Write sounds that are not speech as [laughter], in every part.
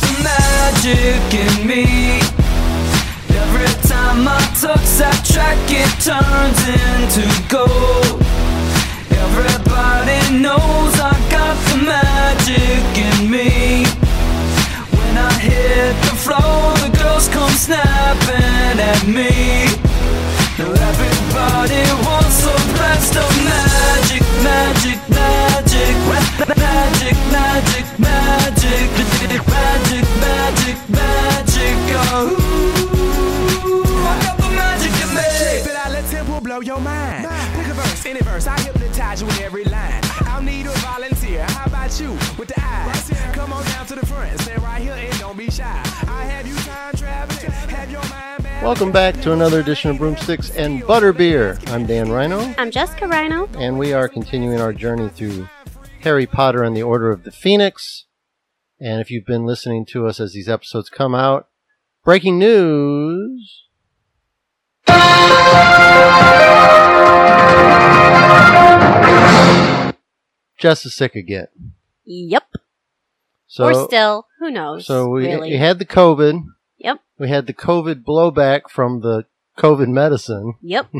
the magic in me. Every time I touch that track, it turns into gold. Everybody knows I got the magic in me. When I hit the floor, the girls come snapping at me. Now everybody wants a blast of magic, magic, magic, ma- magic, magic, magic, magic, magic, magic. Oh, I got the magic in me. Spit out, let tempo blow your mind. Pick a verse, any verse, I hypnotize you with every line. I'll need a volunteer. How about you with the eyes? Come on down to the front, stand right here and don't be shy. I have you time traveling, have your mind. Welcome back to another edition of Broomsticks and Butterbeer. I'm Dan Rhino, I'm Jessica Rhino. and we are continuing our journey through Harry Potter and the Order of the Phoenix. And if you've been listening to us as these episodes come out, breaking news. Jess is sick again. Yep. So, or still, who knows? so we, really. we had the COVID. Yep. We had the COVID blowback from the COVID medicine. Yep. [laughs]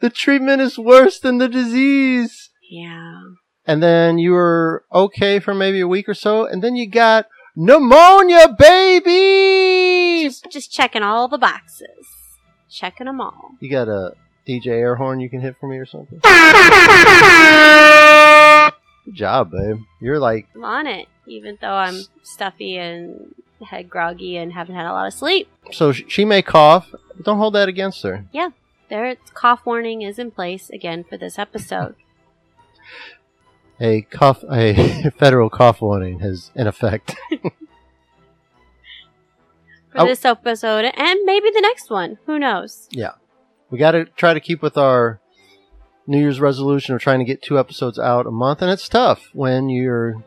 The treatment is worse than the disease. Yeah. And then you were okay for maybe a week or so, and then you got pneumonia, baby! Just, just checking all the boxes. Checking them all. You got a DJ air horn you can hit for me or something? Good [laughs] job, babe. You're like, I'm on it, even though I'm stuffy and head groggy and haven't had a lot of sleep. so she may cough. but Don't hold that against her. Yeah, their cough warning is in place again for this episode. A cough, a [laughs] federal cough warning is in effect. For Oh. this episode and maybe the next one. Who knows? Yeah. We got to try to keep with our New Year's resolution of trying to get two episodes out a month, and it's tough when you're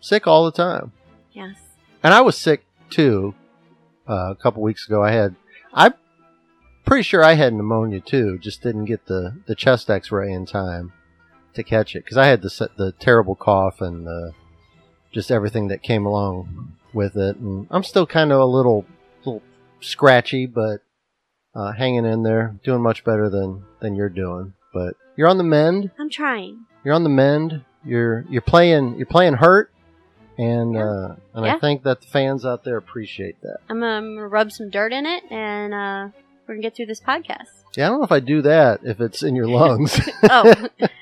sick all the time. Yes. And I was sick too uh, a couple weeks ago. I had, I'm pretty sure I had pneumonia too. Just didn't get the the chest X-ray in time to catch it because I had the the terrible cough and the, just everything that came along with it. And I'm still kind of a little little scratchy, but uh, hanging in there, doing much better than than you're doing. But you're on the mend. I'm trying. You're on the mend. You're you're playing you're playing hurt, and Yeah. uh, and I think that the fans out there appreciate that. I'm, gonna rub some dirt in it and uh, we're going to get through this podcast. Yeah, I don't know if I do that if it's in your [laughs] lungs. Oh, [laughs]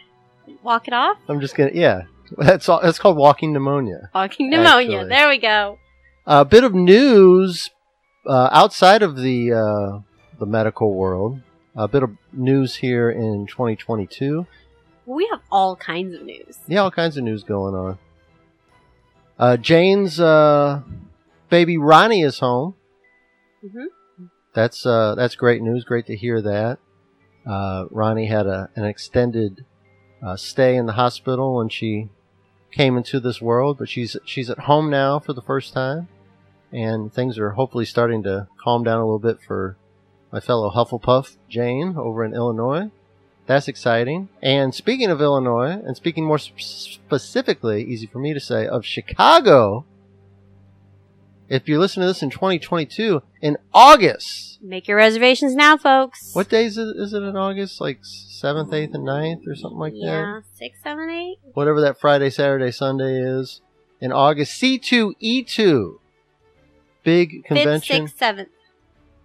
walk it off? I'm just gonna yeah. [laughs] That's all. That's called walking pneumonia. Walking pneumonia. Actually. There we go. A bit of news uh, outside of the uh, the medical world. A bit of news here in 2022. We have all kinds of news. Yeah, all kinds of news going on. Uh, Jane's uh, baby Ronnie is home. hmm That's uh, that's great news. Great to hear that. Uh, Ronnie had a, an extended uh, stay in the hospital when she came into this world, but she's she's at home now for the first time, and things are hopefully starting to calm down a little bit for my fellow Hufflepuff Jane over in Illinois. That's exciting. And speaking of Illinois, and speaking more sp- specifically, easy for me to say, of Chicago, if you listen to this in 2022, in August, Make your reservations now, folks. what days is, is it in August? Like 7th, 8th, and 9th or something like that? Yeah, six, seven, eight. Whatever that Friday, Saturday, Sunday is. In August, C2E2. Big convention. Fifth, sixth, seventh.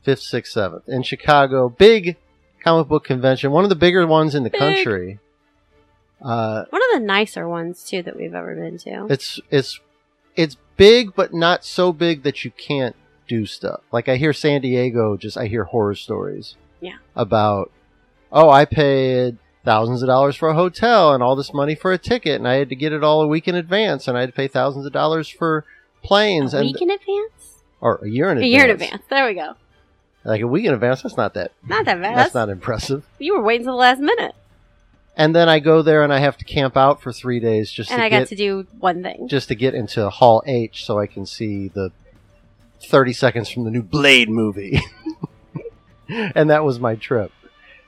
5th, 6th, 7th. In Chicago. Big comic book convention. One of the bigger ones in the Big. country. Uh, One of the nicer ones too that we've ever been to. it's it's it's big but not so big that you can't do stuff like i hear san diego just i hear horror stories Yeah. about oh i paid thousands of dollars for a hotel and all this money for a ticket and i had to get it all a week in advance and i had to pay thousands of dollars for planes a and week in advance. or a year in A advance A year in advance. There we go. like a week in advance that's not that Not that bad. that's not impressive You were waiting till the last minute, and then i go there and i have to camp out for three days just and to I get got to do one thing. just to get into Hall H so I can see the 30 seconds from the new Blade movie. [laughs] and that was my trip.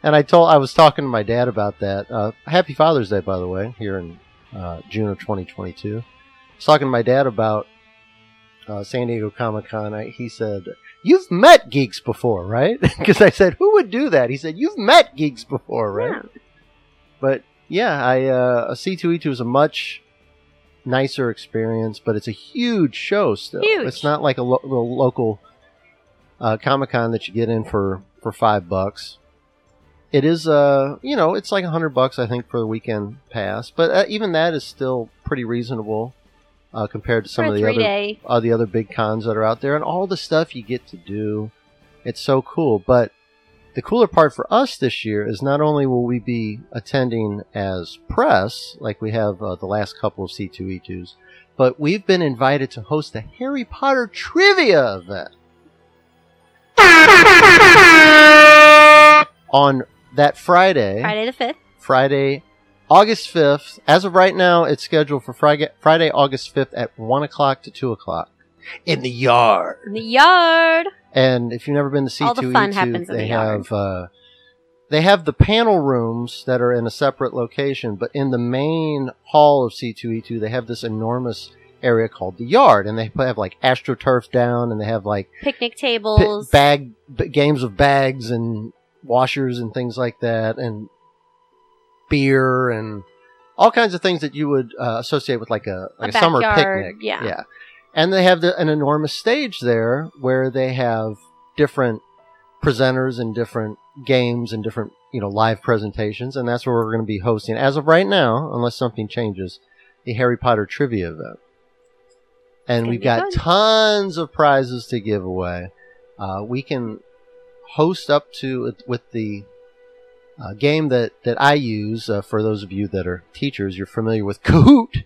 And I told I was talking to my dad about that. Uh, Happy Father's Day, by the way, here in uh, June of 2022. I was talking to my dad about uh, San Diego Comic Con, he said, "You've met geeks before, right?" [laughs] Because I said, "Who would do that?" He said, "You've met geeks before, right?" Yeah. But yeah, I uh, a C2E2 is a much nicer experience, but it's a huge show still. Huge. It's not like a lo- local uh, Comic Con that you get in for for five bucks. It is, uh, you know, it's like a hundred bucks I think for the weekend pass, but uh, even that is still pretty reasonable uh, compared to some For of the other day. all the other big cons that are out there and all the stuff you get to do. It's so cool. But the cooler part for us this year is not only will we be attending as press, like we have uh, the last couple of C2E2s, but we've been invited to host a Harry Potter trivia event. On that Friday, Friday the 5th. Friday, August 5th. As of right now, it's scheduled for Friday, Friday August 5th at 1 o'clock to 2 o'clock in the yard. In the yard. And if you've never been to C2E2, All the fun happens in they the have uh, they have the panel rooms that are in a separate location, but in the main hall of C2E2, they have this enormous area called the yard, and they have like astroturf down, and they have like Picnic pi- tables. bag b- games of bags and washers and things like that, and beer and all kinds of things that you would uh, associate with like a like a, A summer picnic. yeah. yeah. And they have the, an enormous stage there where they have different presenters and different games and different you know live presentations, and that's where we're going to be hosting as of right now, unless something changes, the Harry Potter trivia event. And we've got fun. tons of prizes to give away. Uh, we can host up to with the uh, game that that I use. Uh, for those of you that are teachers, you're familiar with Kahoot.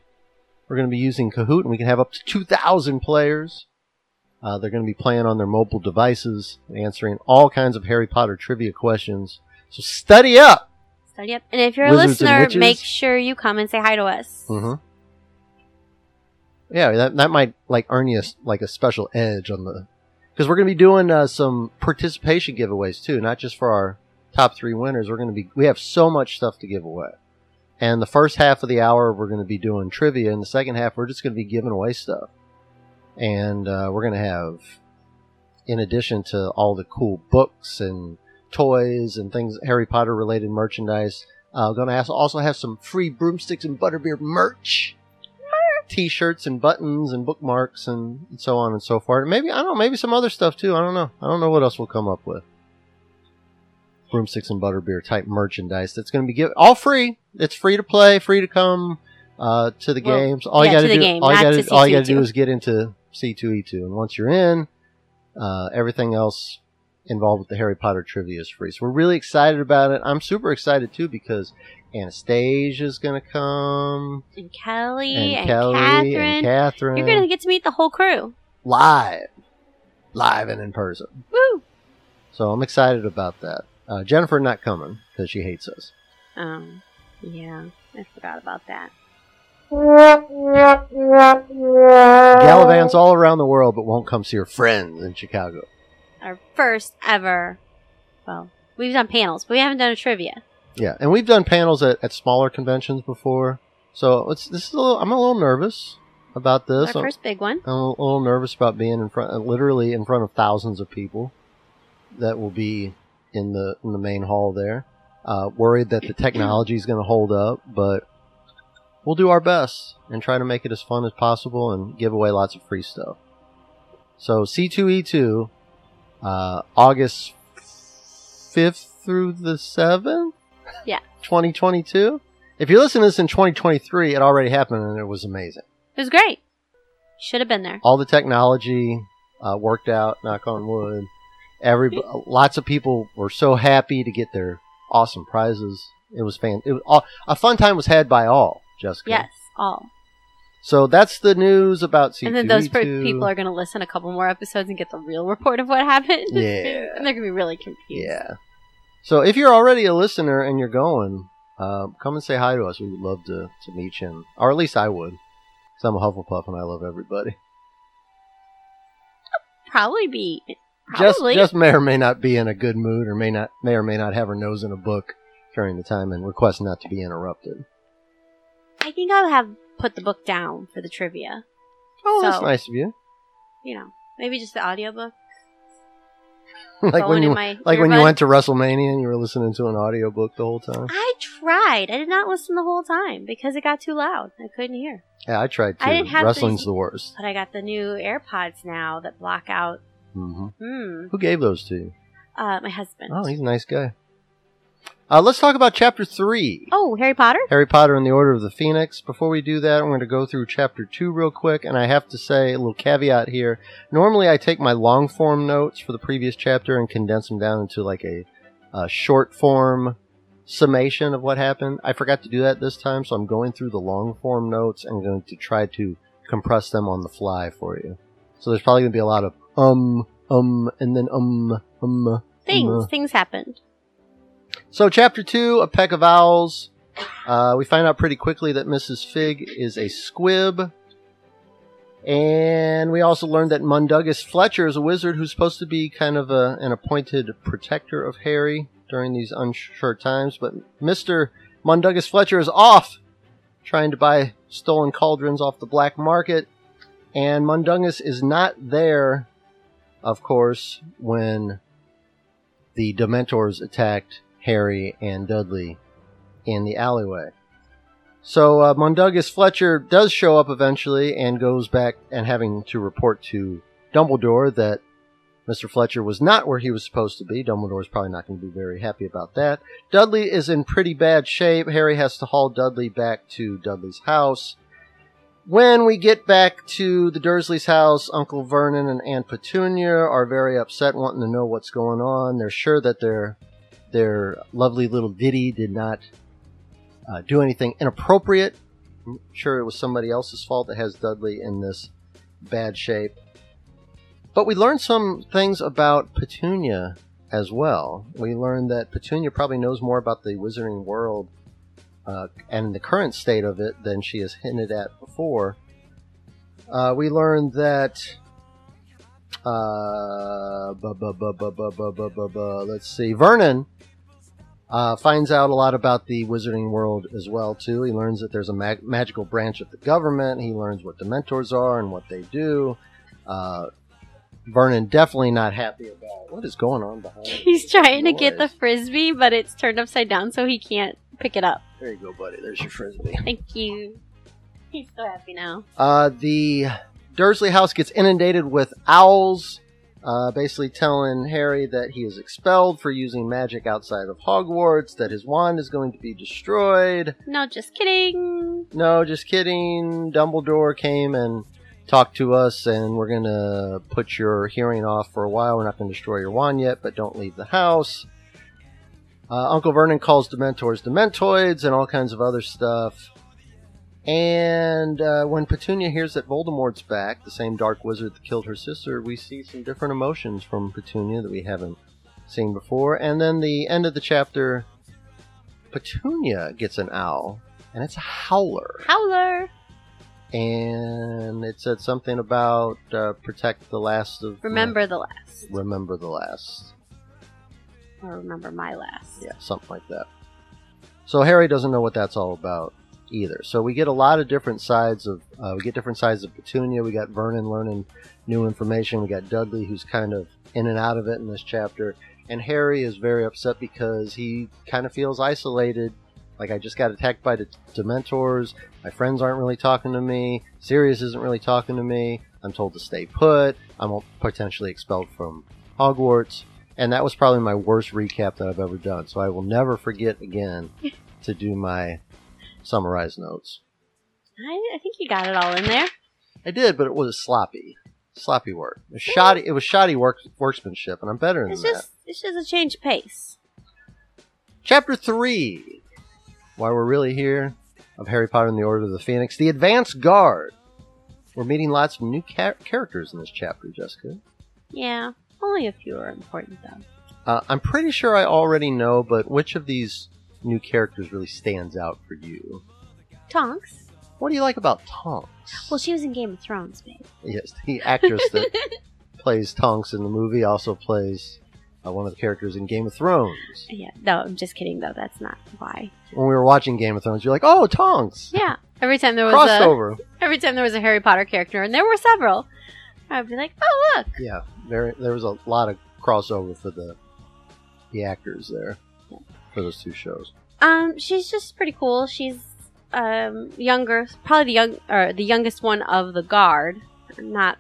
We're going to be using Kahoot, and we can have up to 2,000 players. Uh, they're going to be playing on their mobile devices, answering all kinds of Harry Potter trivia questions. So study up. Study up. And if you're a Wizards and listener, make sure you come and say hi to us. Mm-hmm. Yeah, that that might like earn you a like a special edge on the because we're going to be doing uh, some participation giveaways too, not just for our top three winners. We're going to be we have so much stuff to give away, and the first half of the hour we're going to be doing trivia, and the second half we're just going to be giving away stuff, and uh, we're going to have, in addition to all the cool books and toys and things Harry Potter related merchandise, uh, going to also have some free broomsticks and butterbeer merch. T-shirts and buttons and bookmarks and so on and so forth. Maybe I don't know. Maybe some other stuff too. I don't know. I don't know what else we'll come up with. Broomsticks and butterbeer type merchandise that's going to be given all free. It's free to play, free to come uh, to the Well, games. All yeah, you got to do, game, all you got to all you got to do is get into C2E2, and once you're in, uh, everything else involved with the Harry Potter trivia is free. So we're really excited about it. I'm super excited too because Anastasia's going to come And Kelly and, and, Kelly Catherine. and Catherine You're going to get to meet the whole crew. live, live and in person. Woo! So I'm excited about that. Uh, Jennifer not coming because she hates us. Um, yeah, I forgot about that. Gallivants all around the world, but won't come see her friends in Chicago. Our first ever. Well, we've done panels, but we haven't done a trivia. Yeah, and we've done panels at, at smaller conventions before, so it's this is a little, I'm a little nervous about this. Our I'm, first big one. I'm a little nervous about being in front, literally in front of thousands of people that will be in the in the main hall there. Uh, worried that the technology is going to hold up, but we'll do our best and try to make it as fun as possible and give away lots of free stuff. So C2E2, uh, August 5th through the 7th? Yeah. 2022? If you're listening to this in 2023, it already happened and it was amazing. It was great. Should have been there. All the technology uh, worked out, knock on wood. Every lots of people were so happy to get their awesome prizes. It was fan. It was all, a fun time was had by all. Jessica. Yes, all. So that's the news about C2E2. And then those people are going to listen a couple more episodes and get the real report of what happened. [laughs] Yeah. and they're going to be really confused. Yeah. So if you're already a listener and you're going, uh, come and say hi to us. We would love to, to meet you, and, or at least I would. Because I'm a Hufflepuff and I love everybody. Probably be. Just, Probably. just may or may not be in a good mood, or may not, may or may not have her nose in a book during the time, and request not to be interrupted. I think I'll have put the book down for the trivia. Oh, that's nice of you. you know, maybe just the audiobook. [laughs] like when you like when you went to WrestleMania and you were listening to an audiobook the whole time. I tried. I did not listen the whole time because it got too loud. I couldn't hear. Yeah, I tried too. I didn't have Wrestling's these- the worst. But I got the new AirPods now that block out. Hmm Hmm. Who gave those to you? Uh, my husband. Oh, he's a nice guy. Uh, let's talk about chapter three. Oh, Harry Potter. Harry Potter and the Order of the Phoenix. Before we do that, I'm going to go through chapter two real quick, and I have to say a little caveat here. Normally, I take my long form notes for the previous chapter and condense them down into like a, a short form summation of what happened. I forgot to do that this time, so I'm going through the long form notes and going to try to compress them on the fly for you. So there's probably going to be a lot of um, um, and then um, um. Things. um. Things happened. So, chapter two, A Peck of Owls. Uh, we find out pretty quickly that Mrs. Figg is a squib. And we also learned that Mundungus Fletcher is a wizard who's supposed to be kind of a, an appointed protector of Harry during these unsure times. But Mr. Mundungus Fletcher is off trying to buy stolen cauldrons off the black market. And Mundungus is not there, of course, when the Dementors attacked Harry and Dudley in the alleyway. So uh, Fletcher does show up eventually and goes back and having to report to Dumbledore that Mr. Fletcher was not where he was supposed to be. Dumbledore's probably not going to be very happy about that. Dudley is in pretty bad shape. Harry has to haul Dudley back to Dudley's house. When we get back to the Dursleys' house, Uncle Vernon and Aunt Petunia are very upset, wanting to know what's going on. They're sure that their their lovely little Diddy did not uh, do anything inappropriate. I'm sure it was somebody else's fault that has Dudley in this bad shape. But we learned some things about Petunia as well. We learned that Petunia probably knows more about the wizarding world uh, and the current state of it than she has hinted at before. Uh, we learned that. Let's see. Vernon uh, finds out a lot about the wizarding world as well too. He learns that there's a mag- magical branch of the government. He learns what the Dementors are and what they do. Uh, Vernon definitely not happy about what is going on behind. He's trying to get the frisbee, but it's turned upside down, so he can't pick it up. There you go, buddy. There's your frisbee. Thank you. He's so happy now. Uh, the Dursley house gets inundated with owls, uh, basically telling Harry that he is expelled for using magic outside of Hogwarts, that his wand is going to be destroyed. No, just kidding. No, just kidding. Dumbledore came and talked to us, and we're going to put your hearing off for a while. We're not going to destroy your wand yet, but don't leave the house. Uh, Uncle Vernon calls Dementors Dementoids and all kinds of other stuff. And uh, when Petunia hears that Voldemort's back, the same dark wizard that killed her sister, we see some different emotions from Petunia that we haven't seen before. And then the end of the chapter, Petunia gets an owl, and it's a howler. Howler. And it said something about uh, protect the last of. Remember the last. remember the last. Or remember my last. Yeah, something like that. So Harry doesn't know what that's all about either. So we get a lot of different sides of uh, we get different sides of Petunia. We got Vernon learning new information. We got Dudley who's kind of in and out of it in this chapter, and Harry is very upset because he kind of feels isolated. Like I just got attacked by the Dementors. My friends aren't really talking to me. Sirius isn't really talking to me. I'm told to stay put. I'm potentially expelled from Hogwarts. And that was probably my worst recap that I've ever done. So I will never forget again [laughs] to do my summarized notes. I, I think you got it all in there. I did, but it was sloppy. Sloppy work. It was shoddy. It was shoddy work workmanship, and I'm better than It's that. just it's just a change of pace. Chapter three. Why we're really here of Harry Potter and the Order of the Phoenix, the Advance Guard. We're meeting lots of new char- characters in this chapter, Jessica. Yeah. Only a few are important though. Uh, I'm pretty sure I already know, but which of these new characters really stands out for you? Tonks. What do you like about Tonks? Well, she was in Game of Thrones, babe. yes, the actress that [laughs] plays Tonks in the movie also plays uh, one of the characters in Game of Thrones. Yeah. No, I'm just kidding though. That's not why. When we were watching Game of Thrones, you're like, "Oh, Tonks!" Yeah. Every time there was a Crossover. [laughs] every time there was a Harry Potter character, and there were several. I'd be like, oh look, Yeah, there there was a lot of crossover for the the actors there for those two shows. Um, she's just pretty cool. She's um younger, probably the young or the youngest one of the guard. Not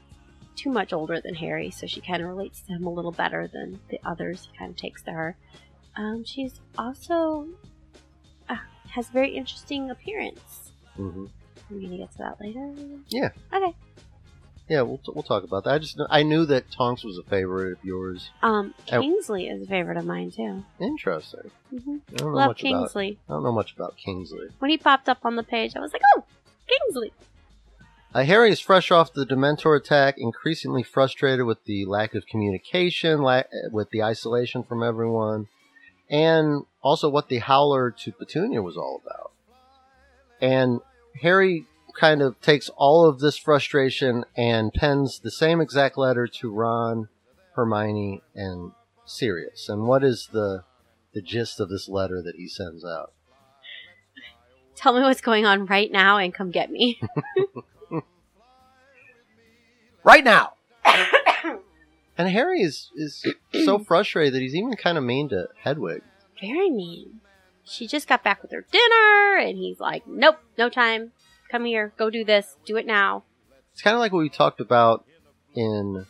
too much older than Harry, so she kind of relates to him a little better than the others. He kind of takes to her. Um, she's also uh, has a very interesting appearance. hmm We're gonna get to that later. Yeah. Okay. Yeah, we'll we'll talk about that. I just I knew that Tonks was a favorite of yours. Um. Kingsley is a favorite of mine too. Interesting. hmm I don't know Love much about. Kingsley. I don't know much about Kingsley. When he popped up on the page, I was like, oh, Kingsley. Uh, Harry is fresh off the Dementor attack, increasingly frustrated with the lack of communication, la- with the isolation from everyone, and also what the Howler to Petunia was all about. And Harry kind of takes all of this frustration and pens the same exact letter to Ron, Hermione, and Sirius. And what is the the gist of this letter that he sends out? Tell me what's going on right now and come get me. [laughs] right now. [coughs] and Harry is is so [coughs] frustrated that he's even kind of mean to Hedwig. Very mean. She just got back with her dinner, and he's like, nope, no time. Come here, go do this, do it now. It's kind of like what we talked about in,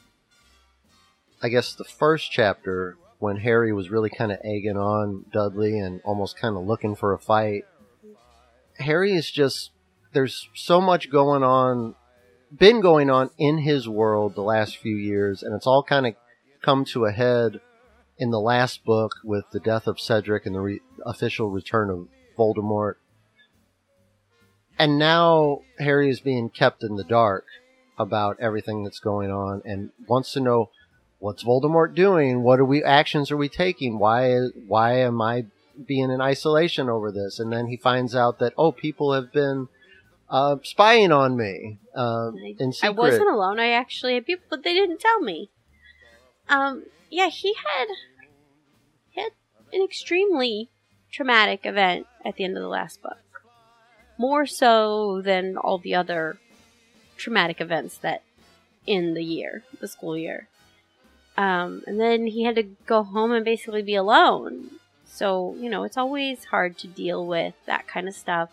I guess, the first chapter when Harry was really kind of egging on Dudley and almost kind of looking for a fight. Harry is just there's so much going on, been going on in his world the last few years, and it's all kind of come to a head in the last book with the death of Cedric and the re- official return of Voldemort. And now Harry is being kept in the dark about everything that's going on and wants to know what's Voldemort doing? What are we actions are we taking? Why why am I being in isolation over this? And then he finds out that oh, people have been uh, spying on me uh, I, in I wasn't alone. I actually had people, but they didn't tell me. Um, yeah, he had he had an extremely traumatic event at the end of the last book. More so than all the other traumatic events that in the year, the school year. Um, and then he had to go home and basically be alone. So, you know, it's always hard to deal with that kind of stuff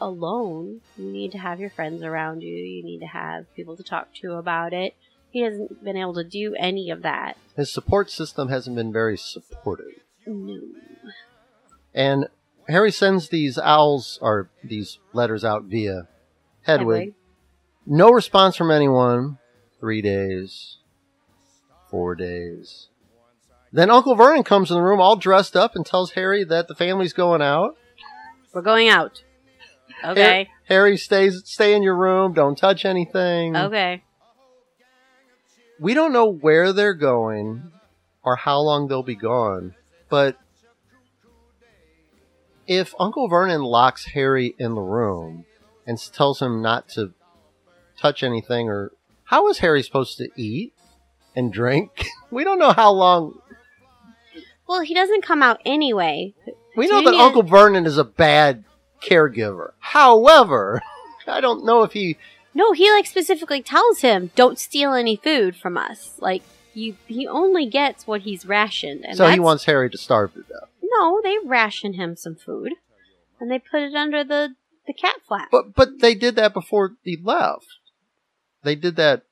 alone. You need to have your friends around you. You need to have people to talk to about it. He hasn't been able to do any of that. His support system hasn't been very supportive. No. And Harry sends these owls or these letters out via Hedwig. Hedwig. No response from anyone. Three days. Four days. Then Uncle Vernon comes in the room all dressed up and tells Harry that the family's going out. We're going out. Okay. Harry stays stay in your room, don't touch anything. Okay. We don't know where they're going or how long they'll be gone, but if Uncle Vernon locks Harry in the room and tells him not to touch anything or how is Harry supposed to eat and drink? [laughs] we don't know how long. Well, he doesn't come out anyway. We know that Uncle Vernon is a bad caregiver. However, [laughs] I don't know if he No, he like specifically tells him, "Don't steal any food from us." Like you, he only gets what he's rationed, and so he wants Harry to starve to death. No, they ration him some food, and they put it under the the cat flap. But but they did that before he left. They did that.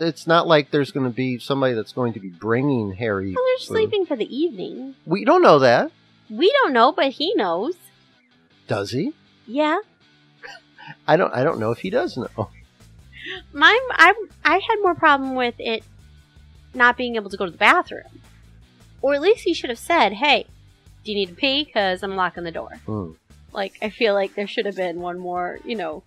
It's not like there's going to be somebody that's going to be bringing Harry. Well, they're food. sleeping for the evening. We don't know that, We don't know, but he knows. does he? Yeah, I don't. I don't know if he does know. my I I had more problem with it not being able to go to the bathroom, or at least he should have said, "Hey, do you need to pee? Because I'm locking the door." Hmm. Like I feel like there should have been one more. You know,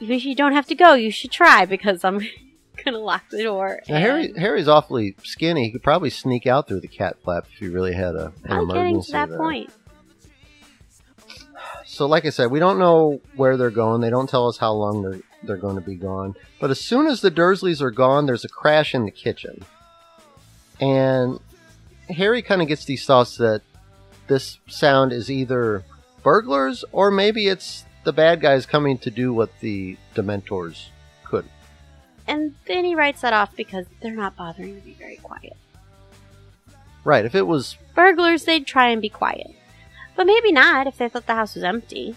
even if you don't have to go, you should try because I'm [laughs] gonna lock the door. Now, Harry Harry's awfully skinny. He could probably sneak out through the cat flap if he really had a, an I'm getting emergency. to that there. point. So, like I said, we don't know where they're going. They don't tell us how long they're they're going to be gone. But as soon as the Dursleys are gone, there's a crash in the kitchen, and Harry kind of gets these thoughts that this sound is either burglars or maybe it's the bad guys coming to do what the Dementors couldn't. And then he writes that off because they're not bothering to be very quiet. Right. If it was Burglars, they'd try and be quiet. But maybe not if they thought the house was empty.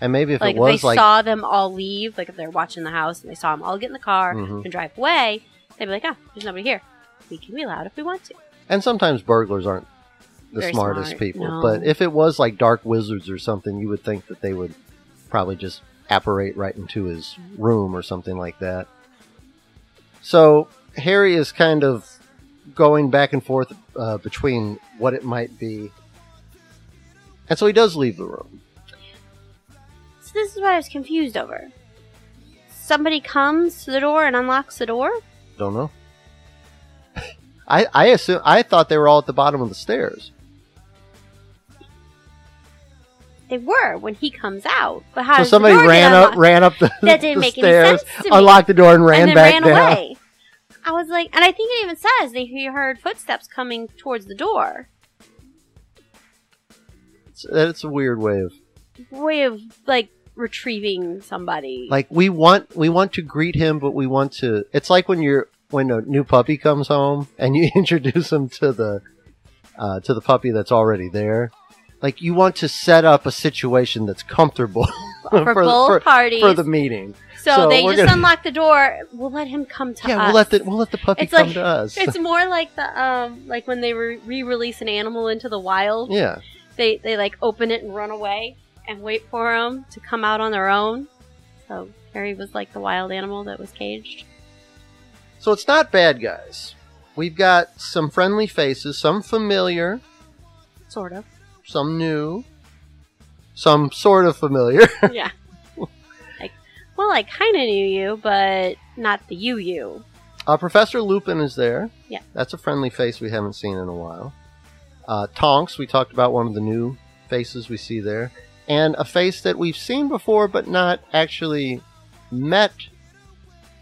and maybe if like it was if they like saw them all leave, like if they're watching the house and they saw them all get in the car Mhm. and drive away, they'd be like, oh, there's nobody here. We can be loud if we want to. and sometimes burglars aren't the Very smartest smart, people. no. But if it was like dark wizards or something, you would think that they would probably just apparate right into his room or something like that. So Harry is kind of going back and forth uh, between what it might be, and so he does leave the room. So this is what I was confused over. Somebody comes to the door and unlocks the door? Don't know. [laughs] I I assume I thought they were all at the bottom of the stairs. They were when he comes out. But how So somebody ran up, ran up the, That didn't the make any stairs, sense to me. unlocked the door, and ran and back ran down. away. I was like, and I think it even says that he heard footsteps coming towards the door. It's, it's a weird way of Way of like retrieving somebody. like we want we want to greet him, but we want to. It's like when you're when a new puppy comes home and you [laughs] introduce him to the uh, to the puppy that's already there. Like you want to set up a situation that's comfortable [laughs] for, the- both for- parties. for the meeting. so, so they just gonna- unlock the door. We'll let him come to yeah, us. we'll let the we'll let the puppy It's come like- to us. It's [laughs] more like the um like when they re- re-release an animal into the wild. yeah, They they like open it and run away and wait for them to come out on their own. So Harry was like the wild animal that was caged. so it's not bad, guys. We've got some friendly faces, some familiar, Sort of. Some new, some sort of familiar. [laughs] yeah. Like, well, I kind of knew you, but not the you you. Uh, Professor Lupin is there. Yeah. That's a friendly face we haven't seen in a while. Uh, Tonks, we talked about one of the new faces we see there. And a face that we've seen before but not actually met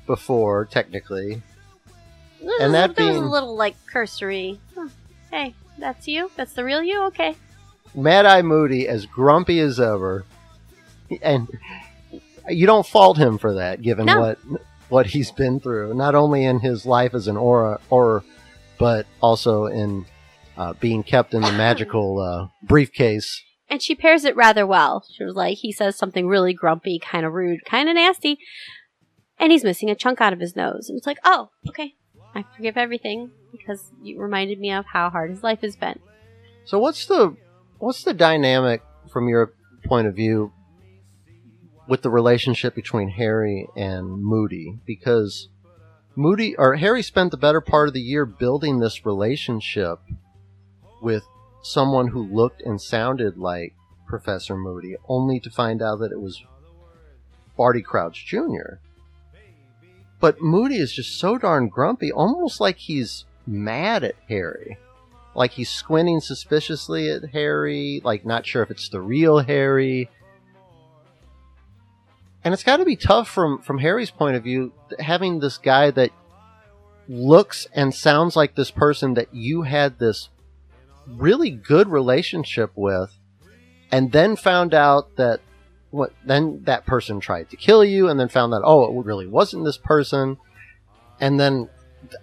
before, technically. And that that was a little like cursory. Huh. Hey, that's you. That's the real you. Okay. Mad Eye Moody, as grumpy as ever. And you don't fault him for that, given No. what what he's been through, not only in his life as an aura, or but also in uh, being kept in the [laughs] magical uh, briefcase. And she pairs it rather well. She was like, he says something really grumpy, kind of rude, kind of nasty, and he's missing a chunk out of his nose. And it's like, oh, okay, I forgive everything because you reminded me of how hard his life has been. So what's the what's the dynamic from your point of view with the relationship between Harry and Moody? Because Moody or Harry spent the better part of the year building this relationship with someone who looked and sounded like Professor Moody, only to find out that it was Barty Crouch Jr. But Moody is just so darn grumpy, almost like he's mad at Harry like he's squinting suspiciously at Harry, like not sure if it's the real Harry. And it's got to be tough from from Harry's point of view having this guy that looks and sounds like this person that you had this really good relationship with and then found out that what then that person tried to kill you and then found that oh it really wasn't this person and then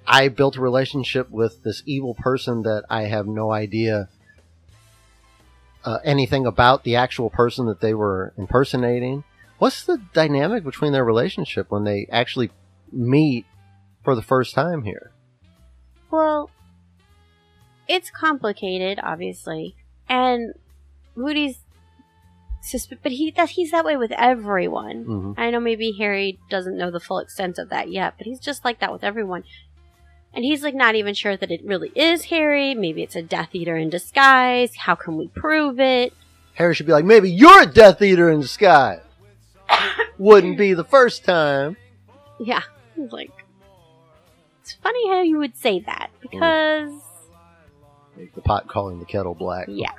I built a relationship with this evil person that I have no idea uh, anything about the actual person that they were impersonating. What's the dynamic between their relationship when they actually meet for the first time here? Well, it's complicated, obviously, and Moody's, susp- but he that he's that way with everyone. hmm I know maybe Harry doesn't know the full extent of that yet, but he's just like that with everyone. And he's like not even sure that it really is Harry. Maybe it's a Death Eater in disguise. How can we prove it? Harry should be like, maybe you're a Death Eater in disguise. [laughs] Wouldn't be the first time. Yeah, he's like, it's funny how you would say that mm. because The pot calling the kettle black. Yeah.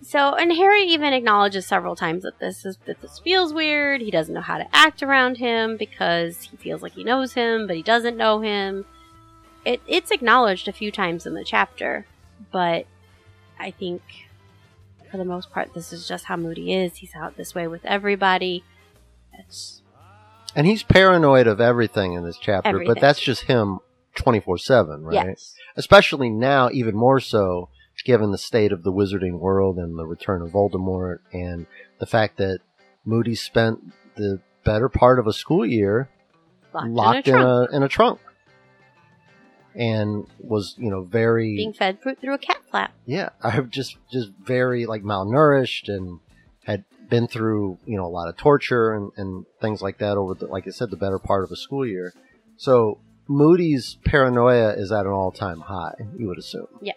So, and Harry even acknowledges several times that this is that this feels weird. He doesn't know how to act around him because he feels like he knows him, but he doesn't know him. It it's acknowledged a few times in the chapter, but I think for the most part, this is just how Moody is. He's out this way with everybody. It's And he's paranoid of everything in this chapter, Everything. but that's just him 24 7, right? Yes. Especially now, even more so, given the state of the wizarding world and the return of Voldemort and the fact that Moody spent the better part of a school year Locked, locked in a in a, in a trunk. And was, you know, very being fed fruit through a cat flap. yeah, [laughs] I've just just very like malnourished and had been through you know a lot of torture and, and things like that over the like I said the better part of a school year. So Moody's paranoia is at an all time high. You would assume Yes.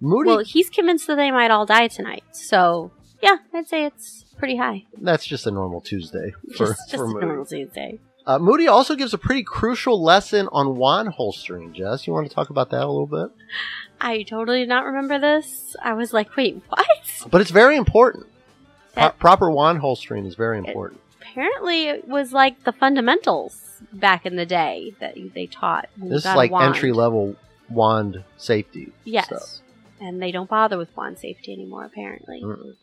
Moody. Well, he's convinced that they might all die tonight. So yeah, I'd say it's pretty high. that's just a normal Tuesday for, just just for a normal Tuesday. Uh, Moody also gives a pretty crucial lesson on wand holstering. Jess, you want to talk about that a little bit? I totally did not remember this. I was like, wait, what? But it's very important. Pro- proper wand holstering is very important. Apparently, it was like the fundamentals back in the day that they taught. This is like entry level wand safety. Yes. stuff. And they don't bother with wand safety anymore, apparently. Mm-mm.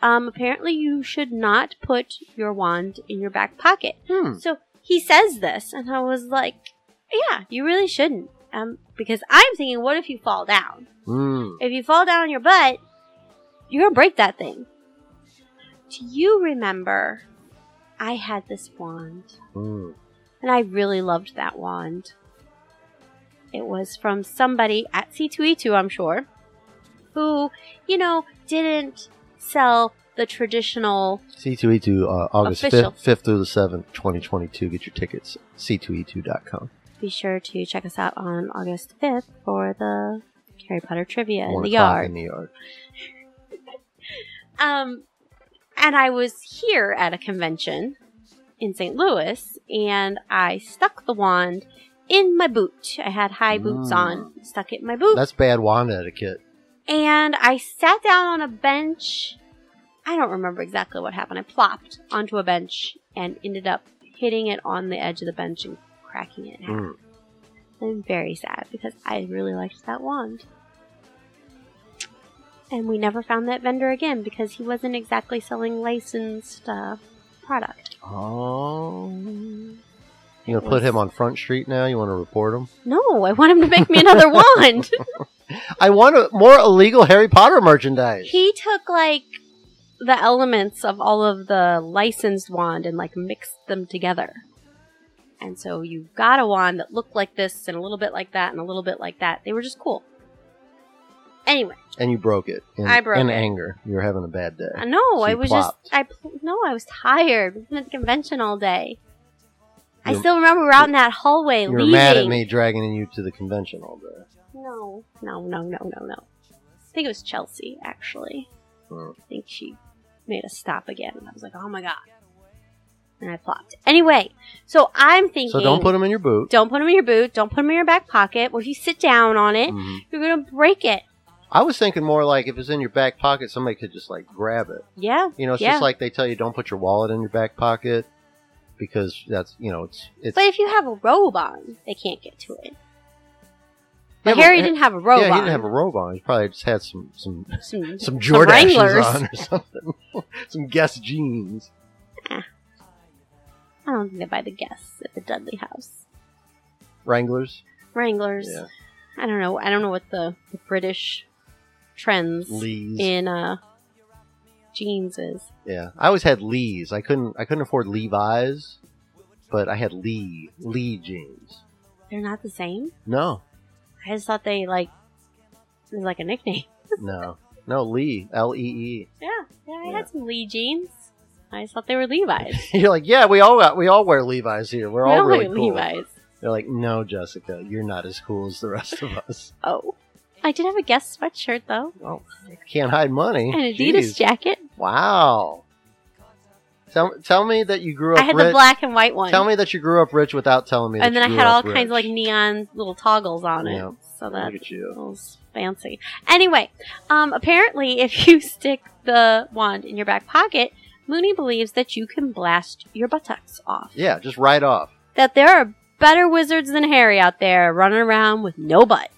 Um, apparently, you should not put your wand in your back pocket. Hmm. So he says this, and I was like, yeah, you really shouldn't. Um, because I'm thinking, what if you fall down? Mm. If you fall down on your butt, you're gonna break that thing. Do you remember? I had this wand, Mm. and I really loved that wand. It was from somebody at C2E2, I'm sure, who, you know, didn't sell the traditional C2E2, uh, August Official. 5th, 5th through the 7th, 2022. Get your tickets. C2E2.com. be sure to check us out on August 5th for the Harry Potter trivia in One the o'clock yard. in the yard. [laughs] Um, and I was here at a convention in St. Louis, and I stuck the wand in my boot. I had high boots Mm. on, stuck it in my boot, That's bad wand etiquette. and I sat down on a bench. I don't remember exactly what happened. I plopped onto a bench and ended up hitting it on the edge of the bench and cracking it in half. Mm. I'm very sad because I really liked that wand. And we never found that vendor again because he wasn't exactly selling licensed uh, product. Oh. You want to put him on Front Street now? You want to report him? No, I want him to make me another [laughs] wand. I want a, more illegal Harry Potter merchandise. he took like the elements of all of the licensed wand and like mixed them together. And so you got a wand that looked like this and a little bit like that and a little bit like that. They were just cool. Anyway, and you broke it. In, I broke in it. anger. You were having a bad day. I know. So I was plopped. just I pl- no, I was tired. We've been at the convention all day. I You're- still remember we are out in that hallway You were leaving. mad at me dragging you to the convention all day. No, no, no, no, no, no. I think it was Chelsea actually. Hmm. I think she made us stop again, I was like, "Oh my god!" And I plopped. Anyway, so I'm thinking. So don't put them in your boot. Don't put them in your boot. Don't put them in your back pocket. Well, if you sit down on it? Mhm. You're gonna break it. I was thinking more like if it's in your back pocket, somebody could just like grab it. Yeah. You know, it's Yeah. just like they tell you don't put your wallet in your back pocket because that's you know it's it's. But if you have a robe on, they can't get to it. Yeah, But Harry but- didn't have a robe yeah, he didn't have a robe on. He probably just had some some some, [laughs] some Wranglers. on or something. [laughs] some Guess jeans. I don't think they buy the Guess at the Dudley House. Wranglers. Wranglers. Yeah. I don't know. I don't know what the, the British trends Lees. in uh jeans is. Yeah, I always had Lees. I couldn't. I couldn't afford Levi's, but I had Lee Lee jeans. They're not the same. No, I just thought they like it was like a nickname. [laughs] no, no Lee L E E. Yeah, yeah. I Yeah. had some Lee jeans. I just thought they were Levi's. [laughs] You're like, yeah, we all got, we all wear Levi's here. We're We all don't really cool. Levi's. They're like, no, Jessica, you're not as cool as the rest of us. [laughs] Oh, I did have a Guess sweatshirt though, Oh, can't hide money. and Adidas Jeez. jacket. Wow. Tell tell me that you grew up I had rich. the black and white one. Tell me that you grew up rich without telling me. and then I had all up kinds of like rich. neon little toggles on it. Yeah. So Look that at you. was fancy. Anyway, um, apparently, [laughs] if you stick the wand in your back pocket, Moody believes that you can blast your buttocks off. Yeah, just right off. That there are better wizards than Harry out there running around with no butt.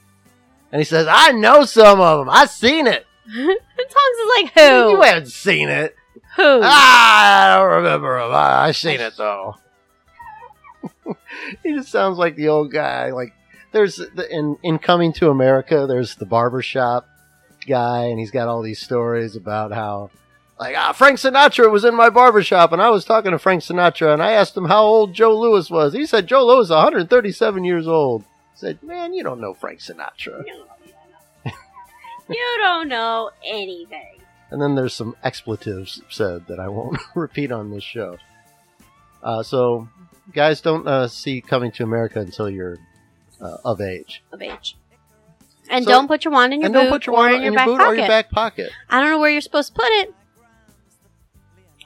And he says, "I know some of them. I've seen it. [laughs] and Tonks is like, "Who? You haven't seen it. Who? Ah, I don't remember him. I, I seen it though. [laughs] he just sounds like the old guy. Like there's the, in in Coming to America, there's the barbershop guy, and he's got all these stories about how. Like, ah, Frank Sinatra was in my barbershop, and I was talking to Frank Sinatra, and I asked him how old Joe Louis was. He said Joe Louis is 137 years old. I said, man, you don't know Frank Sinatra. You don't know [laughs] anything. And then there's some expletives said that I won't [laughs] repeat on this show. Uh, so, guys, don't uh, see Coming to America until you're uh, of age. Of age. And So- don't put your wand in your and boot don't put your or wallet in your, back your boot pocket. or your back pocket. I don't know where you're supposed to put it.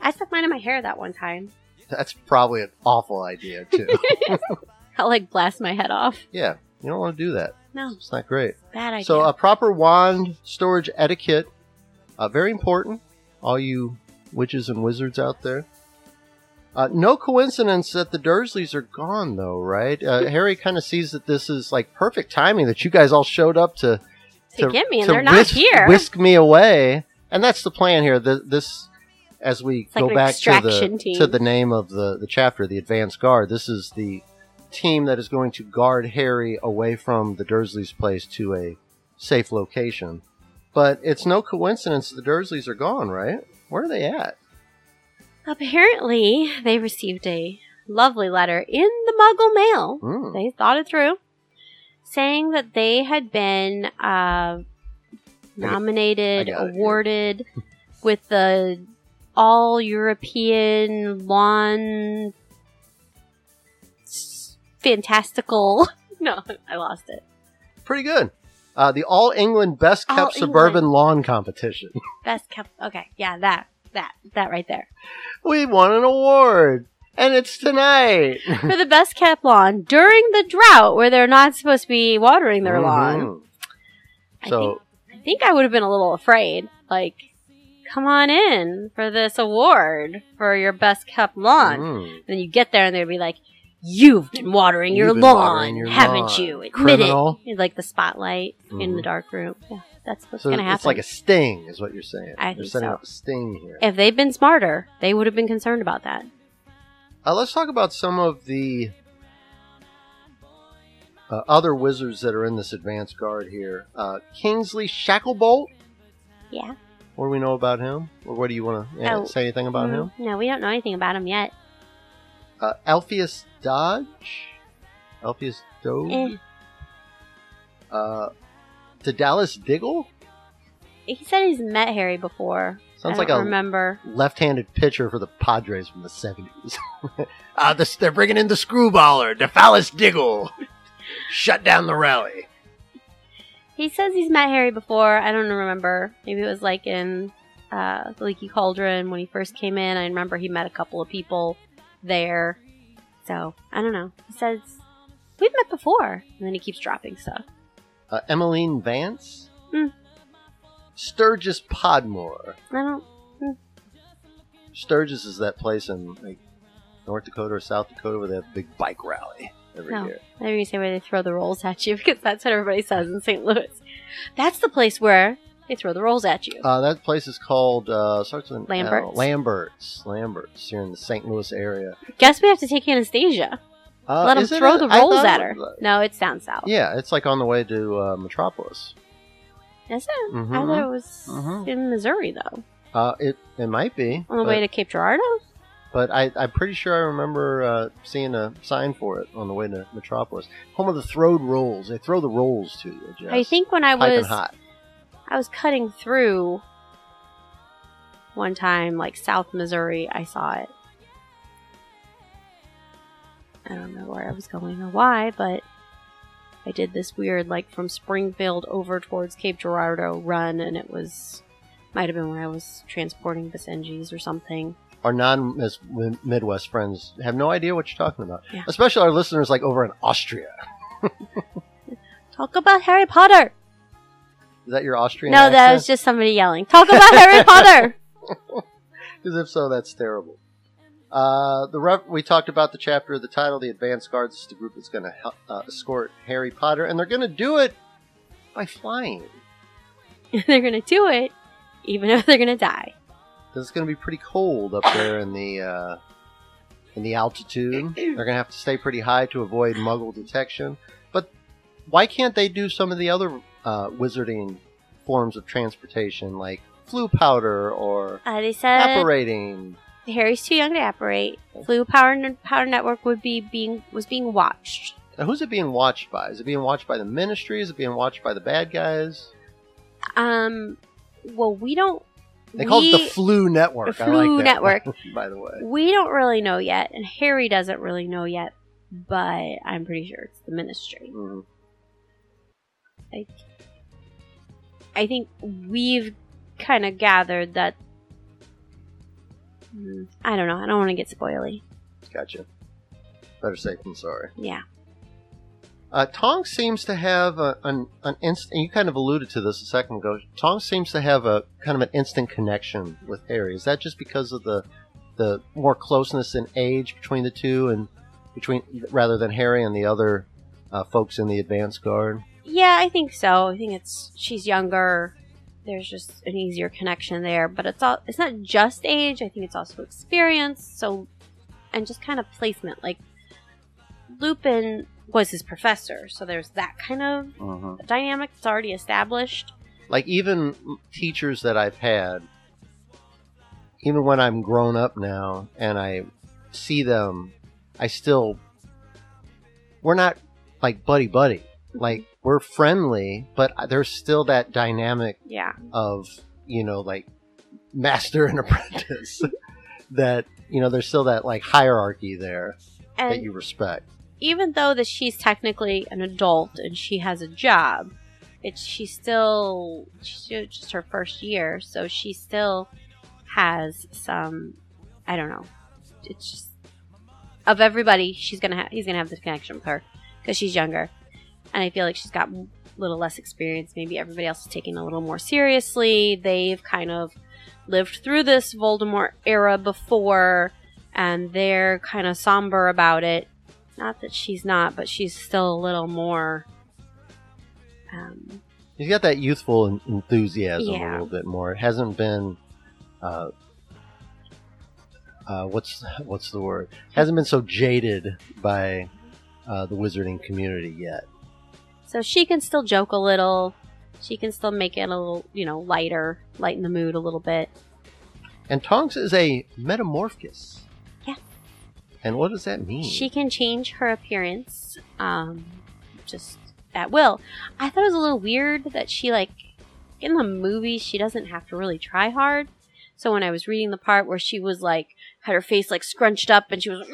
I stuck mine in my hair that one time. That's probably an awful idea, too. [laughs] [laughs] I'll like blast my head off. yeah, you don't want to do that. No, It's not great. bad idea. So, a proper wand storage etiquette, uh, very important. All you witches and wizards out there. Uh, no coincidence that the Dursleys are gone, though, right? Uh, [laughs] Harry kind of sees that this is like perfect timing that you guys all showed up to to, get me, and they're not whisk, here. Whisk me away, and that's the plan here. The, this, as we It's go an back to the team. to the name of the the chapter, the Advanced Guard. This is the team that is going to guard Harry away from the Dursleys' place to a safe location. But it's no coincidence the Dursleys are gone, right? Where are they at? Apparently, they received a lovely letter in the Muggle mail. Hmm. They thought it through, saying that they had been uh, nominated, I got it here. awarded [laughs] with the All European Lawn Fantastical. [laughs] No, I lost it. Pretty good. Uh, the All England Best All Kept England. Suburban Lawn Competition. [laughs] Best kept. Okay, yeah, that, that, that right there. we won an award, and it's tonight. [laughs] For the best kept lawn during the drought where they're not supposed to be watering their lawn. Mhm. I So think I think I would have been a little afraid. Like, come on in for this award for your best kept lawn. mm. then you get there and they'd be like, "You've been watering your You've been lawn, watering your haven't lawn, you? Admit criminal." it." Like the spotlight in the dark room. Yeah, that's what's So gonna happen. it's like a sting, is what you're saying. I They're think setting so. up a sting here. if they'd been smarter, they would have been concerned about that. Uh, let's talk about some of the uh, other wizards that are in this advanced guard here. Uh, Kingsley Shacklebolt. Yeah. What do we know about him? Or what do you want to Oh, say anything about Mm, him? No, we don't know anything about him yet. Uh, Alpheus Dodge. Alpheus Doge. Eh. Uh, Dallas Diggle. He said he's met Harry before. Sounds like a remember. left-handed pitcher for the Padres from the 70s. uh, [laughs] this, they're bringing in the screwballer, Dedalus Diggle. Shut down the rally. He says he's met Harry before. I don't remember. Maybe it was like in uh, the Leaky Cauldron when he first came in. I remember he met a couple of people there. So I don't know. He says we've met before, and then he keeps dropping stuff. Uh, Emmeline Vance. Hmm. Sturgis Podmore. I don't. Sturgis is that place in like North Dakota or South Dakota where they have a big bike rally every No. year. I you say where they throw the rolls at you [laughs] because that's what everybody says in St. Louis. That's the place where they throw the rolls at you. Uh, that place is called uh, starts with an L. Lambert's. Lambert's. Lambert's here in the St. Louis area. Guess we have to take Anastasia. Uh, Let them is it throw a- the I rolls thought at it her. was- No, it's down south. Yeah, it's like on the way to uh, Metropolis. Is it? I Mhm. thought it was Mhm. in Missouri though. Uh, it it might be, On the but, way to Cape Girardeau. but I I'm pretty sure I remember uh, seeing a sign for it on the way to Metropolis. Home of the throwed rolls. They throw the rolls to you. Jess. I think when I Piping was hot. I was cutting through one time, like South Missouri, I saw it. I don't know where I was going or why, but I did this weird, like from Springfield over towards Cape Girardeau run, and it was might have been when I was transporting Basenjis or something. Our non-Midwest friends have no idea what you're talking about. Yeah. Especially our listeners like over in Austria. [laughs] Talk about Harry Potter. Is that your Austrian? no, that was just somebody yelling. Talk about Harry Potter. [laughs] [laughs] Because if so, that's terrible. Uh, the rep- we talked about the chapter, of the title, the Advanced Guards. Is the group that's going to help uh, escort Harry Potter, and they're going to do it by flying. [laughs] they're gonna do it, even if they're gonna die. Because it's going to be pretty cold up there in the uh, in the altitude. [clears throat] They're going to have to stay pretty high to avoid muggle detection. But why can't they do some of the other uh, wizarding forms of transportation, like Floo powder or Uh, they said apparating? Harry's too young to apparate. Floo Power Power Network would be being was being watched. Now, who's it being watched by? Is it being watched by the Ministry? Is it being watched by the bad guys? Um, well, we don't. They call it the Floo Network. The I like Floo that, Network. [laughs] by the way. We don't really know yet, and Harry doesn't really know yet. But I'm pretty sure it's the Ministry. Mhm. I I think we've kind of gathered that. Hmm, I don't know. I don't want to get spoily. Gotcha. Better safe than sorry. Yeah. Uh, Tonks seems to have a, an an instant. You kind of alluded to this a second ago. Tonks seems to have a kind of an instant connection with Harry. Is that just because of the the more closeness in age between the two, and between rather than Harry and the other uh, folks in the advance guard? Yeah, I think so. I think it's she's younger. There's just an easier connection there, but it's all it's not just age. I think it's also experience. So, and just kind of placement. Like Lupin was his professor, so there's that kind of uh-huh. dynamic that's already established. Like even teachers that I've had, even when I'm grown up now and I see them, I still we're not like buddy buddy. Like we're friendly, but there's still that dynamic Yeah, of you know like master and [laughs] apprentice [laughs] that you know there's still that like hierarchy there that you respect. even though that she's technically an adult and she has a job, it's she's still she's just her first year, so she still has some. I don't know. It's just of everybody, she's gonna have he's gonna have this connection with her because she's younger, and I feel like she's got a little less experience. Maybe everybody else is taking a little more seriously. They've kind of lived through this Voldemort era before, and they're kind of somber about it not that she's not, but she's still a little more. Um, He's got that youthful en- enthusiasm a little bit more. It hasn't been, uh, uh, what's what's the word? Hasn't been so jaded by uh, the wizarding community yet. So she can still joke a little. She can still make it a little, you know, lighter, lighten the mood a little bit. And Tonks is a metamorphous. Yeah. And what does that mean? She can change her appearance, um, just at will. I thought it was a little weird that she like in the movie she doesn't have to really try hard. So when I was reading the part where she was like had her face like scrunched up and she was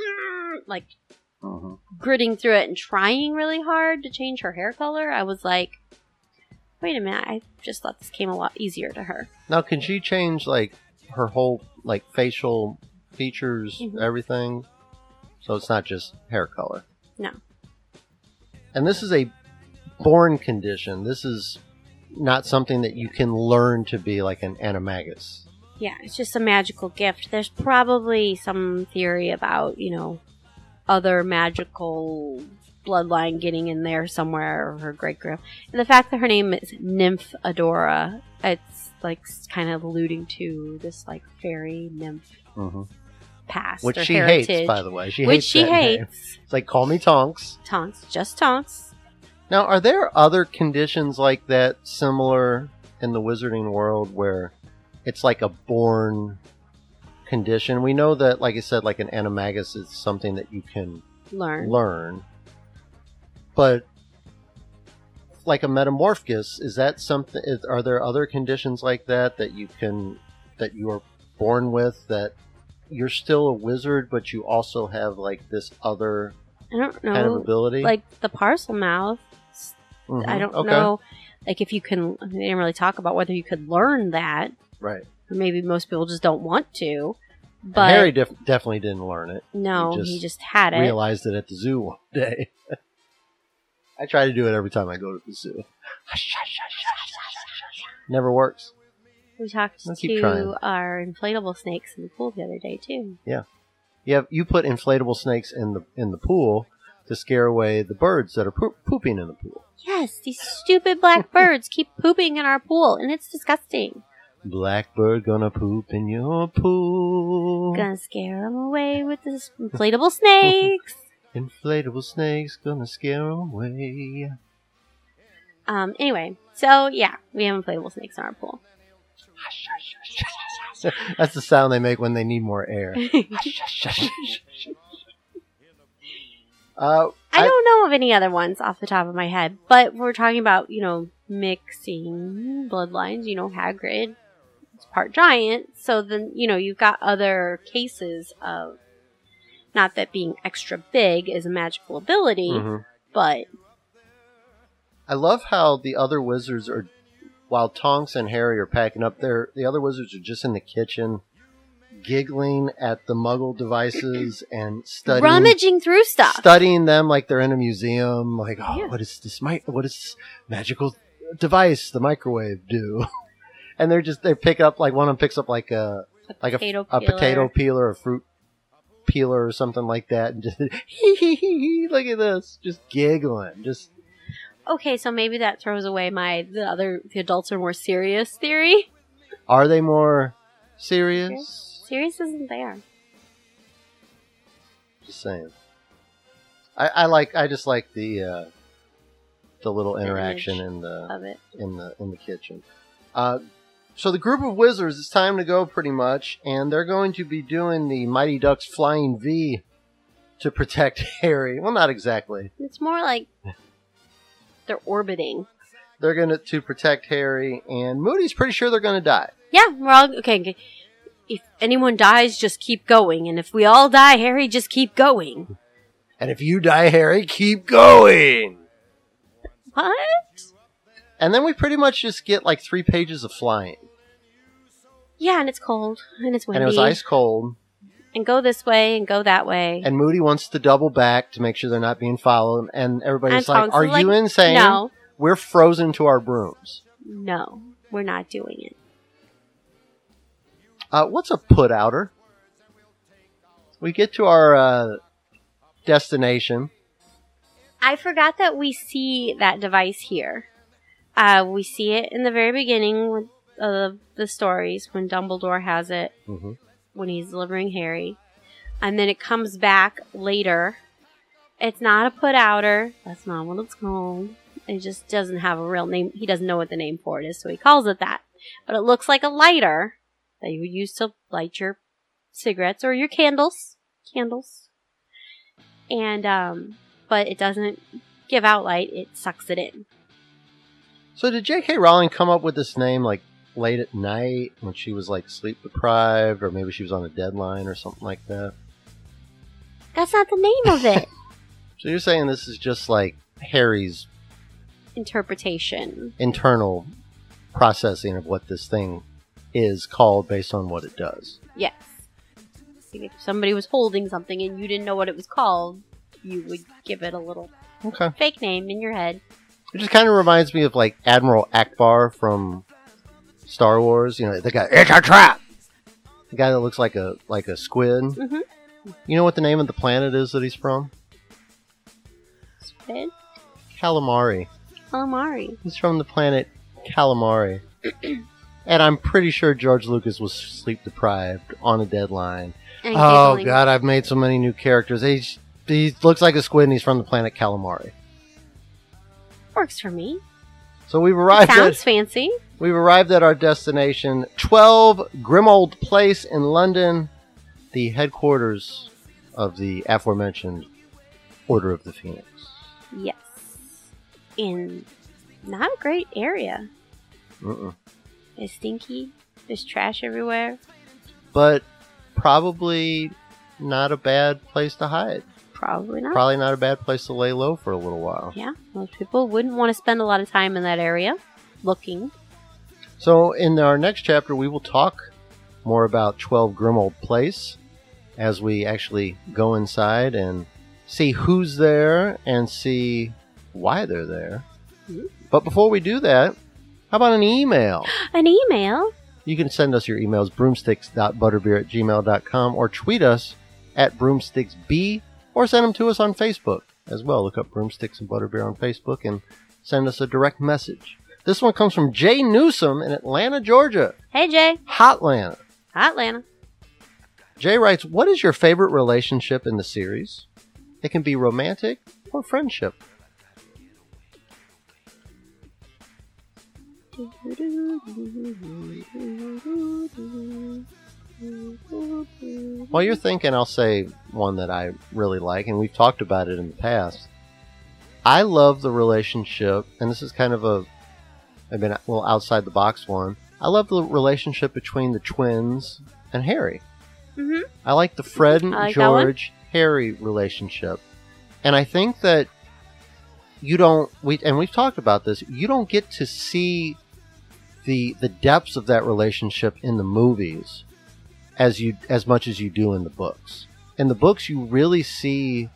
like Mhm. gritting through it and trying really hard to change her hair color, I was like, wait a minute, I just thought this came a lot easier to her. Now, can she change like her whole like facial features, Mhm. everything? So it's not just hair color. No. And this is a born condition. This is not something that you can learn to be like an animagus. Yeah, it's just a magical gift. There's probably some theory about, you know, other magical bloodline getting in there somewhere, or her great grand. And the fact that her name is Nymph Adora, it's like kind of alluding to this like fairy nymph mm-hmm. past Which she heritage, hates, by the way. She which hates she that name. hates. It's like call me Tonks. Tonks, just Tonks. Now, are there other conditions like that similar in the wizarding world where it's like a born condition? We know that, like I said, like an animagus is something that you can Learn. learn, but like a metamorphos, is that something? Is, are there other conditions like that that you can that you are born with that you're still a wizard, but you also have like this other I don't know. kind of ability? like the Parselmouth. Mhm, I don't okay, know. Like if you can, they didn't really talk about whether you could learn that, Right. Maybe most people just don't want to. But Harry def- definitely didn't learn it. no, he he just just, had it. Realized it at the zoo one day. [laughs] I try to do it every time I go to the zoo. [laughs] Never works. we talked I'll to our inflatable snakes in the pool the other day too. Yeah, you have you put inflatable snakes in the in the pool to scare away the birds that are poop, pooping in the pool. Yes, these stupid black [laughs] birds keep pooping in our pool, and it's disgusting. Blackbird gonna poop in your pool. Gonna scare them away with the inflatable snakes. [laughs] Inflatable snakes gonna scare 'em away. um. Anyway, so yeah, we have inflatable snakes in our pool. [laughs] That's the sound they make when they need more air. [laughs] uh, I don't know of any other ones off the top of my head, but we're talking about, you know, mixing bloodlines, you know, Hagrid part giant, so then, you know, you've got other cases of not that being extra big is a magical ability, mhm. but I love how the other wizards are, while Tonks and Harry are packing up, there the other wizards are just in the kitchen, giggling at the Muggle devices and studying rummaging through stuff. studying them like they're in a museum. Like, oh, Yeah. what is this? Mi- what does this magical device, the microwave, do? [laughs] and they're just they pick up like one of them picks up like a like a, potato a peeler. potato peeler, a fruit peeler, or something like that, and just [laughs] hee hee hee. Look at this, just giggling, just Okay, so maybe that throws away my the other the adults are more serious theory. Are they more serious? Serious isn't there. Just saying. I, I like. I just like the uh, the little interaction in the Of it. in the in the kitchen. Uh, so the group of wizards, it's time to go pretty much, and they're going to be doing the Mighty Ducks Flying V to protect [laughs] Harry. Well, not exactly. It's more like they're orbiting. They're going to to protect Harry, and Moody's pretty sure they're going to die. Yeah, we're all okay, okay. If anyone dies, just keep going, and if we all die, Harry, just keep going. And if you die, Harry, keep going. What? And then we pretty much just get like three pages of flying, Yeah, and it's cold, and it's windy, and it was ice cold. and go this way and go that way. And Moody wants to double back to make sure they're not being followed. And everybody's And like, "Are like, you insane? no, We're frozen to our brooms." no, we're not doing it. Uh, what's a put outer? We get to our uh, destination. I forgot that we see that device here. Uh, we see it in the very beginning with uh, the stories when Dumbledore has it hmm when he's delivering Harry, and then it comes back later. It's not a put outer. That's not what it's called. It just doesn't have a real name. He doesn't know what the name for it is, so he calls it that. But it looks like a lighter that you would use to light your cigarettes or your candles. Candles. And, um, but it doesn't give out light, it sucks it in. So did J.K. Rowling come up with this name like late at night when she was like sleep deprived, or maybe she was on a deadline or something like that? That's not the name of it. [laughs] [laughs] So you're saying this is just like Harry's Interpretation. internal processing of what this thing is called based on what it does. Yes. If somebody was holding something and you didn't know what it was called, you would give it a little Okay. fake name in your head. It just kind of reminds me of like Admiral Ackbar from Star Wars. You know, the guy. It's a trap. The guy that looks like a like a squid. Mhm. You know what the name of the planet is that he's from? Squid? Calamari. Calamari. He's from the planet Calamari. [clears throat] and I'm pretty sure George Lucas was sleep deprived on a deadline. Oh god, I've made so many new characters. He's, he looks like a squid and he's from the planet Calamari. Works for me. So we've arrived at Sounds fancy. We've arrived at our destination, 12 Grimmauld Place in London, the headquarters of the aforementioned Order of the Phoenix. Yes. In not a great area. Mm-mm. It's stinky. There's trash everywhere. But probably not a bad place to hide. Probably not. Probably not a bad place to lay low for a little while. yeah, most people wouldn't want to spend a lot of time in that area looking. So, in our next chapter, we will talk more about 12 Grimmauld Place as we actually go inside and see who's there and see why they're there. Mhm. But before we do that, how about an email? [gasps] An email. You can send us your emails broomsticks.butterbeer at gmail.com or tweet us at broomsticksb or send them to us on Facebook as well. Look up Broomsticks and Butterbeer on Facebook and send us a direct message. This one comes from Jay Newsom in Atlanta, Georgia. Hey, Jay. Hotlanta. Atlanta. Jay writes, What is your favorite relationship in the series? It can be romantic or friendship. [laughs] While you're thinking, I'll say one that I really like, and we've talked about it in the past. I love the relationship, and this is kind of a, I've been well outside the box one. I love the relationship between the twins and Harry. hmm I like the Fred and like. George Harry relationship, and I think that you don't. We and we've talked about this. You don't get to see the the depths of that relationship in the movies as you as much as you do in the books. In the books, you really see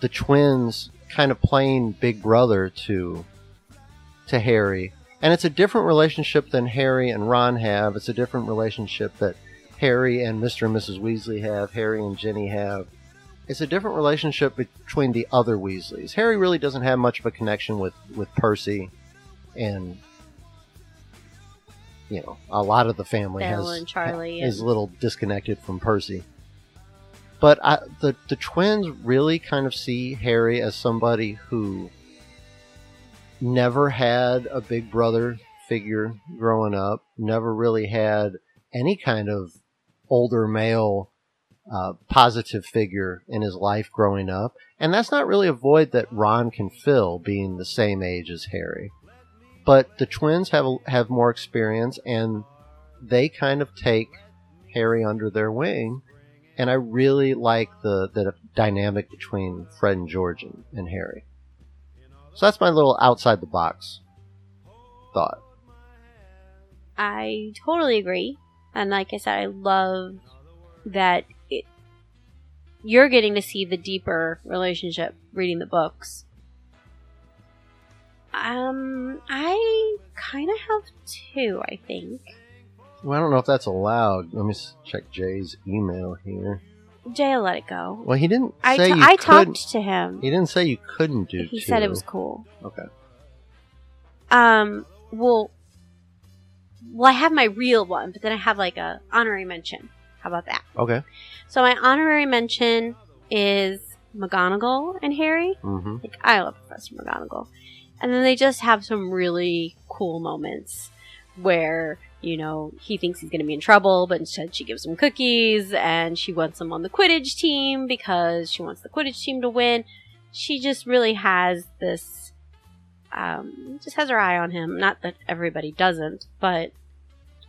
the twins kind of playing big brother to to Harry, and it's a different relationship than Harry and Ron have. It's a different relationship that Harry and Mr. and Mrs. Weasley have, Harry and Ginny have. It's a different relationship between the other Weasleys. Harry really doesn't have much of a connection with, with Percy, and you know, a lot of the family Beryl has and Charlie is a little disconnected from Percy. But I, the the twins really kind of see Harry as somebody who never had a big brother figure growing up, never really had any kind of older male uh, positive figure in his life growing up. And that's not really a void that Ron can fill, being the same age as Harry. But the twins have have more experience, and they kind of take Harry under their wing. And I really like the the dynamic between Fred and George and, and Harry. So that's my little outside the box thought. I totally agree. And like I said, I love that it, you're getting to see the deeper relationship reading the books. Um, I kind of have two, I think. Well, I don't know if that's allowed. Let me s- check Jay's email here. Jay, will let it go. Well, he didn't I, say t- you I couldn't. talked to him. He didn't say you couldn't do. It. He said it was cool. okay. Um, well, well, I have my real one, but then I have like a honorary mention. How about that? Okay. So my honorary mention is McGonagall and Harry. Mm-hmm. Like I love Professor McGonagall, and then they just have some really cool moments where you know he thinks he's going to be in trouble, but instead she gives him cookies, and she wants him on the Quidditch team because she wants the Quidditch team to win. She just really has this, um, just has her eye on him. Not that everybody doesn't, but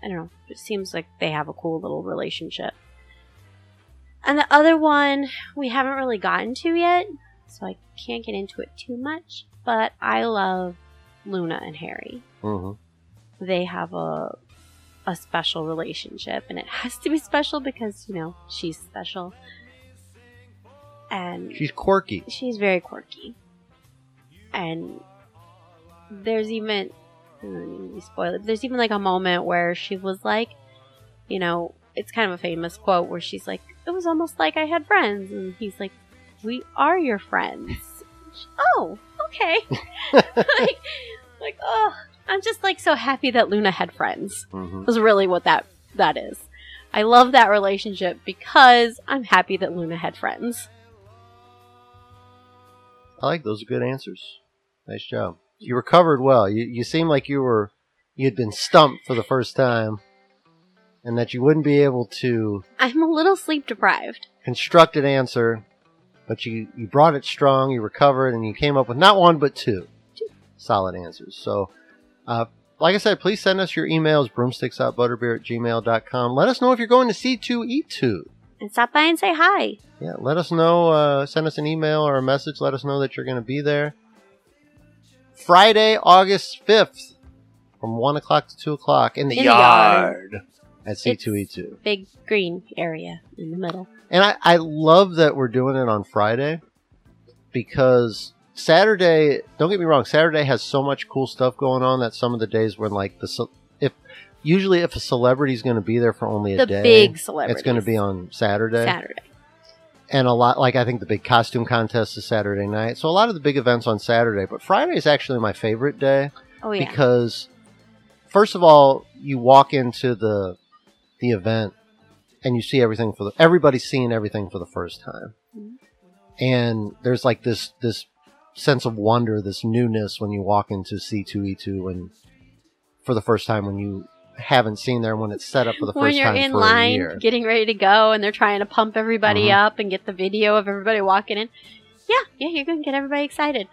I don't know. It seems like they have a cool little relationship. And the other one we haven't really gotten to yet, so I can't get into it too much. But I love Luna and Harry. Mm-hmm. They have a a special relationship, and it has to be special because you know she's special, and She's quirky. she's very quirky. And there's even I don't need to spoil it. There's even like a moment where she was like, you know, it's kind of a famous quote where she's like, "It was almost like I had friends," and he's like, "We are your friends." [laughs] oh, okay. [laughs] like, like, oh, I'm just like so happy that Luna had friends. Mm-hmm. Was really what that that is. I love that relationship because I'm happy that Luna had friends. I like those are good answers. Nice job. You recovered well. You you seem like you were you had been stumped for the first time, and that you wouldn't be able to I'm a little sleep deprived. construct an answer, but you you brought it strong. You recovered, and you came up with not one but two solid answers. So, uh, like I said, please send us your emails broomsticks.butterbeer at gmail.com. Let us know if you're going to C2E2. And stop by and say hi. Yeah, let us know. Uh, send us an email or a message. Let us know that you're going to be there. Friday, August 5th, from 1 o'clock to 2 o'clock in the, In the yard. yard, at C2E2. Big green area in the middle. And I, I love that we're doing it on Friday because Saturday, don't get me wrong, Saturday has so much cool stuff going on that some of the days when, like, the ce- if usually if a celebrity's going to be there for only a The day, big celebrities. it's going to be on Saturday. Saturday. and a lot like I think the big costume contest is Saturday night. So a lot of the big events on Saturday, but Friday is actually my favorite day Oh yeah. because first of all, you walk into the the event and you see everything for the everybody's seeing everything for the first time. Mhm. And there's like this this sense of wonder, this newness when you walk into C2E2 and for the first time when you haven't seen there when it's set up for the [laughs] when first you're time in for a line getting ready to go and they're trying to pump everybody Mhm. up and get the video of everybody walking in. Yeah, yeah, you're gonna get everybody excited.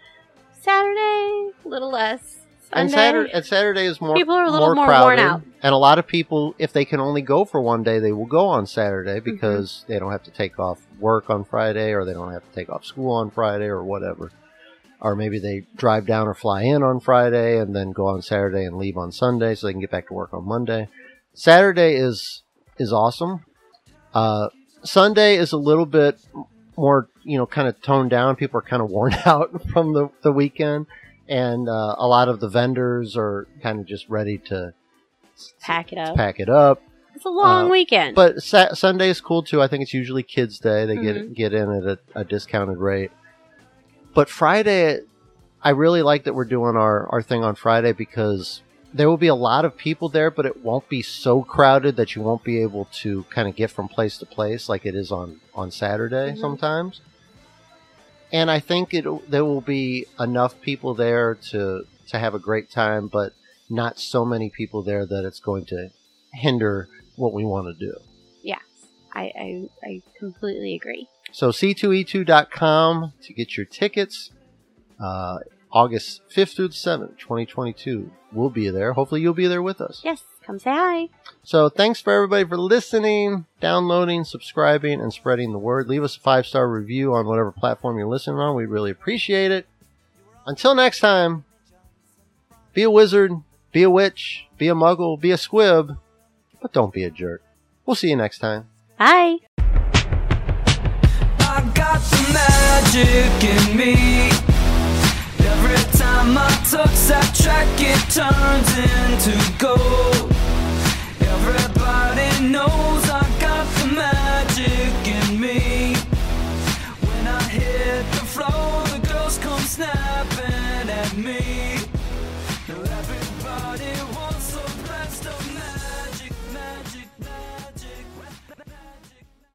Saturday, a little less. Sunday, And Saturday, and Saturday is more People are a little more, more crowded, worn out. and a lot of people, if they can only go for one day, they will go on Mm-hmm. Saturday because they don't have to take off work on Friday, or they don't have to take off school on Friday, or whatever. Or maybe they drive down or fly in on Friday and then go on Saturday and leave on Sunday, so they can get back to work on Monday. Saturday is is awesome. Uh, Sunday is a little bit more, you know, kind of toned down. People are kind of worn [laughs] out from the, the weekend and uh, a lot of the vendors are kind of just ready to pack it up. pack it up. It's a long uh, weekend. But sa- Sunday is cool too. I think it's usually Kids Day. They Mhm. get get in at a, a discounted rate. But Friday, I really like that we're doing our, our thing on Friday because there will be a lot of people there, but it won't be so crowded that you won't be able to kind of get from place to place like it is on on Saturday Mhm. sometimes. And I think it there will be enough people there to to have a great time, but not so many people there that it's going to hinder what we want to do. yes, I, I I completely agree. So c2e2.com to get your tickets. Uh, August 5th through the 7th, 2022. We'll be there. Hopefully you'll be there with us. Yes, come say hi. So thanks for everybody for listening, downloading, subscribing, and spreading the word. Leave us a five star review on whatever platform you're listening on. We really appreciate it. Until next time, be a wizard, be a witch, be a muggle, be a squib, but don't be a jerk. We'll see you next time. Bye. I got the magic in me. Every time I touch that track, it turns into gold know